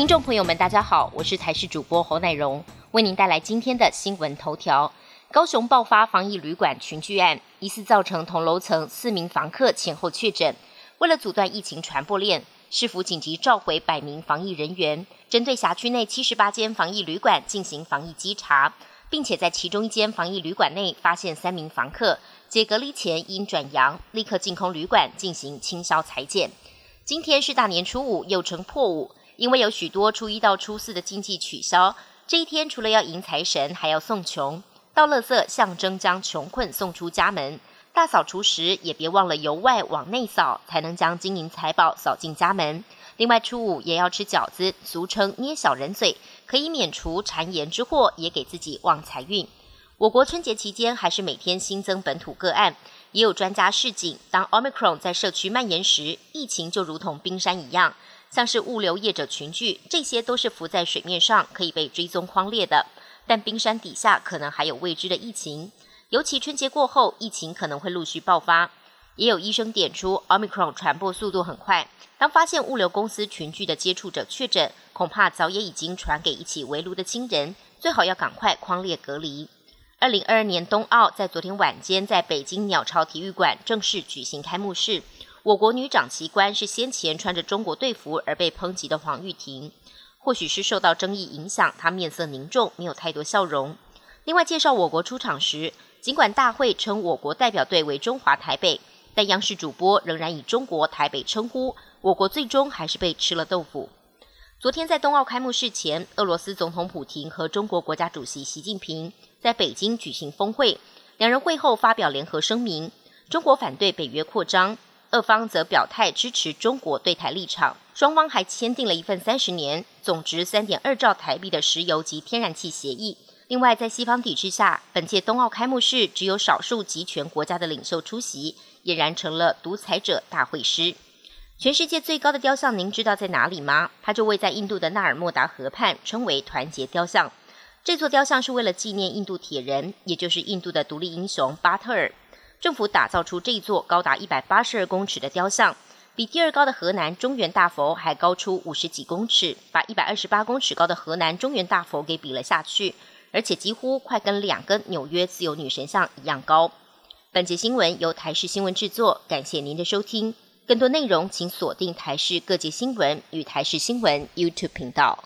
听众朋友们，大家好，我是台视主播侯乃荣，为您带来今天的新闻头条。高雄爆发防疫旅馆群聚案，疑似造成同楼层四名房客前后确诊。为了阻断疫情传播链，市府紧急召回百名防疫人员，针对辖区内七十八间防疫旅馆进行防疫稽查，并且在其中一间防疫旅馆内发现三名房客，解隔离前因转阳，立刻进空旅馆进行清消裁剪。今天是大年初五，又称破五。因为有许多初一到初四的经济取消，这一天除了要迎财神，还要送穷。倒垃圾象征将穷困送出家门，大扫除时也别忘了由外往内扫，才能将金银财宝扫进家门。另外初五也要吃饺子，俗称捏小人嘴，可以免除谗言之祸，也给自己旺财运。我国春节期间还是每天新增本土个案，也有专家示警，当 Omicron 在社区蔓延时，疫情就如同冰山一样。像是物流业者群聚，这些都是浮在水面上可以被追踪框列的，但冰山底下可能还有未知的疫情。尤其春节过后，疫情可能会陆续爆发。也有医生点出，Omicron 传播速度很快，当发现物流公司群聚的接触者确诊，恐怕早也已经传给一起围炉的亲人，最好要赶快框列隔离。二零二二年冬奥在昨天晚间在北京鸟巢体育馆正式举行开幕式。我国女长旗官是先前穿着中国队服而被抨击的黄玉婷，或许是受到争议影响，她面色凝重，没有太多笑容。另外介绍我国出场时，尽管大会称我国代表队为中华台北，但央视主播仍然以中国台北称呼，我国最终还是被吃了豆腐。昨天在冬奥开幕式前，俄罗斯总统普京和中国国家主席习近平在北京举行峰会，两人会后发表联合声明，中国反对北约扩张。俄方则表态支持中国对台立场，双方还签订了一份三十年、总值三点二兆台币的石油及天然气协议。另外，在西方抵制下，本届冬奥开幕式只有少数集权国家的领袖出席，俨然成了独裁者大会师。全世界最高的雕像，您知道在哪里吗？它就位在印度的纳尔莫达河畔，称为团结雕像。这座雕像是为了纪念印度铁人，也就是印度的独立英雄巴特尔。政府打造出这座高达一百八十二公尺的雕像，比第二高的河南中原大佛还高出五十几公尺，把一百二十八公尺高的河南中原大佛给比了下去，而且几乎快跟两个纽约自由女神像一样高。本节新闻由台视新闻制作，感谢您的收听。更多内容请锁定台视各界新闻与台视新闻 YouTube 频道。